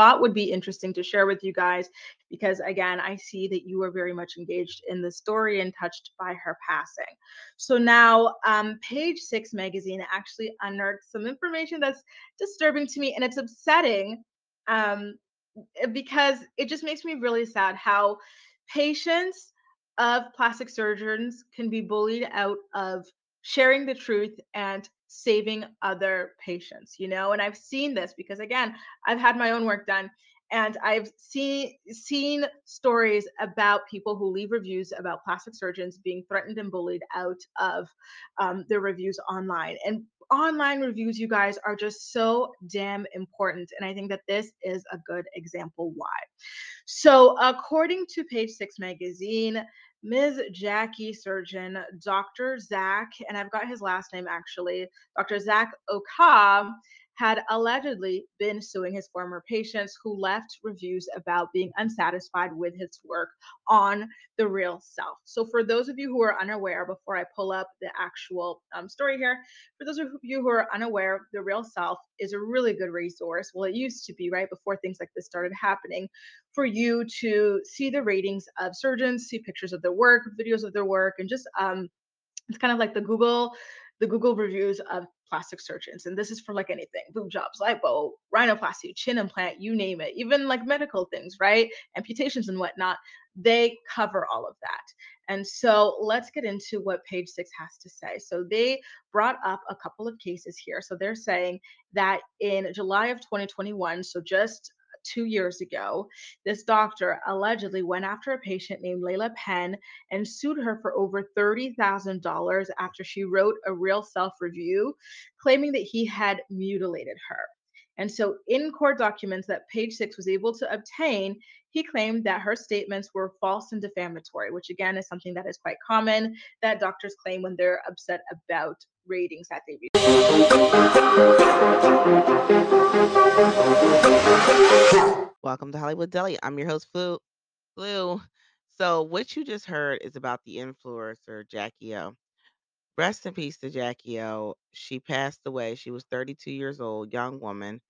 thought would be interesting to share with you guys because, again, I see that you are very much engaged in the story and touched by her passing. So now, um, Page Six magazine actually unearthed some information that's disturbing to me and it's upsetting um, because it just makes me really sad how patients of plastic surgeons can be bullied out of sharing the truth and saving other patients you know and i've seen this because again i've had my own work done and i've seen seen stories about people who leave reviews about plastic surgeons being threatened and bullied out of um, their reviews online and online reviews you guys are just so damn important and i think that this is a good example why. So according to page six magazine Ms. Jackie Surgeon, Dr. Zach, and I've got his last name actually, Dr. Zach Okhah, had allegedly been suing his former patients who left reviews about being unsatisfied with his work on the RealSelf. So, for those of you who are unaware, before I pull up the actual um, story here, for those of you who are unaware, the RealSelf is a really good resource. Well, it used to be, right, before things like this started happening, for you to see the ratings of surgeons, see pictures of their work, videos of their work, and just um, it's kind of like the Google the Google reviews of plastic surgeons. And this is for like anything boob jobs, lipo, rhinoplasty, chin implant, you name it, even like medical things, right? Amputations and whatnot. They cover all of that. And so let's get into what page six has to say. So they brought up a couple of cases here. So they're saying that in July of 2021, so just two years ago, this doctor allegedly went after a patient named Layla Penn and sued her for over $30,000 after she wrote a RealSelf review claiming that he had mutilated her. And so, in court documents that page six was able to obtain, he claimed that her statements were false and defamatory, which again is something that is quite common that doctors claim when they're upset about ratings that they receive. Welcome to Hollywood Deli. I'm your host, Bleu. Bleu. So, what you just heard is about the influencer Jackie O. Rest in peace to Jackie O. She passed away. She was 32 years old, young woman,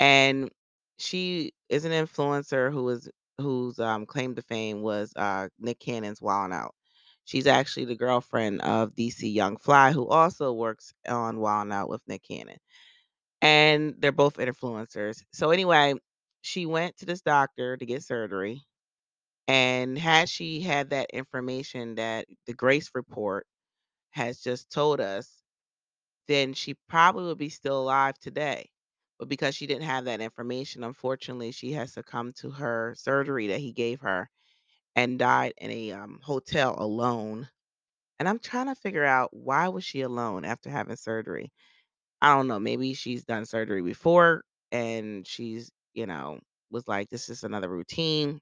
and she is an influencer who is whose um, claim to fame was uh, Nick Cannon's Wild Out. She's actually the girlfriend of DC Young Fly, who also works on Wild Out with Nick Cannon. And they're both influencers. So anyway, she went to this doctor to get surgery. And had she had that information that the Grace report has just told us, then she probably would be still alive today. But because she didn't have that information, unfortunately, she has succumbed to her surgery that he gave her and died in a um, hotel alone. And I'm trying to figure out why was she alone after having surgery? I don't know. Maybe she's done surgery before and she's, you know, was like, this is another routine.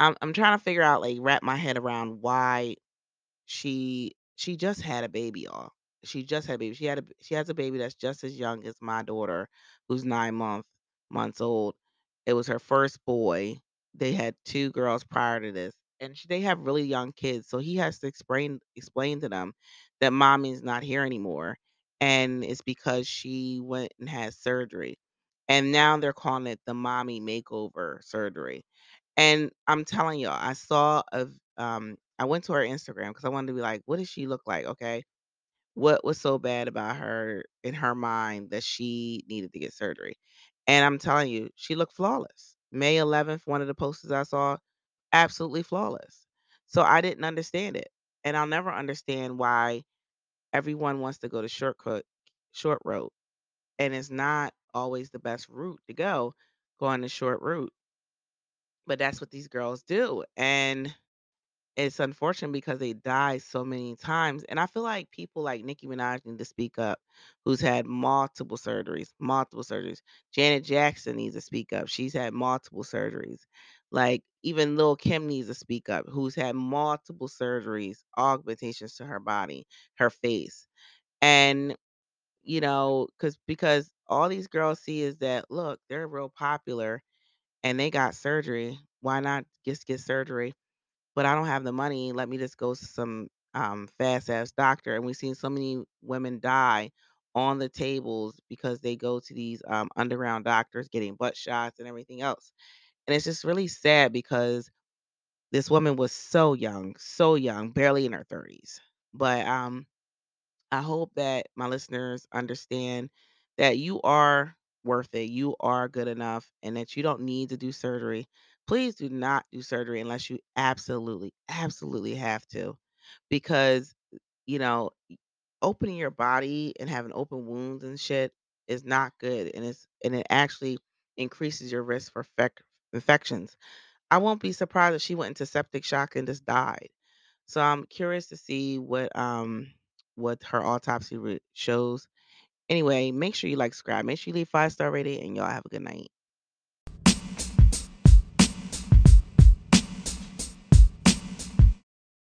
I'm I'm trying to figure out, like, wrap my head around why she she just had a baby, y'all. She just had a baby. She had a she has a baby that's just as young as my daughter, who's nine month months old. It was her first boy. They had two girls prior to this, and she, they have really young kids. So he has to explain explain to them that mommy's not here anymore, and it's because she went and had surgery, and now they're calling it the mommy makeover surgery. And I'm telling y'all, I saw a um I went to her Instagram because I wanted to be like, what does she look like? Okay. What was so bad about her in her mind that she needed to get surgery? And I'm telling you, she looked flawless. May 11th, one of the posters I saw, absolutely flawless. So I didn't understand it. And I'll never understand why everyone wants to go to shortcut, short route. And it's not always the best route to go, going the short route. But that's what these girls do. And it's unfortunate because they die so many times. And I feel like people like Nicki Minaj need to speak up, who's had multiple surgeries, multiple surgeries. Janet Jackson needs to speak up. She's had multiple surgeries. Like even Lil Kim needs to speak up, who's had multiple surgeries, augmentations to her body, her face. And you know, because because all these girls see is that look, they're real popular and they got surgery. Why not just get surgery? But I don't have the money. Let me just go to some um, fast ass doctor. And we've seen so many women die on the tables because they go to these, um, underground doctors getting butt shots and everything else. And it's just really sad because this woman was so young, so young, barely in her 30s. But, um, I hope that my listeners understand that you are worth it, you are good enough, and that you don't need to do surgery. Please do not do surgery unless you absolutely, absolutely have to, because, you know, opening your body and having open wounds and shit is not good, and it's and it actually increases your risk for fec infections. I won't be surprised if she went into septic shock and just died. So I'm curious to see what, um, what her autopsy re shows. Anyway, make sure you like, subscribe, make sure you leave 5 star rating, and y'all have a good night.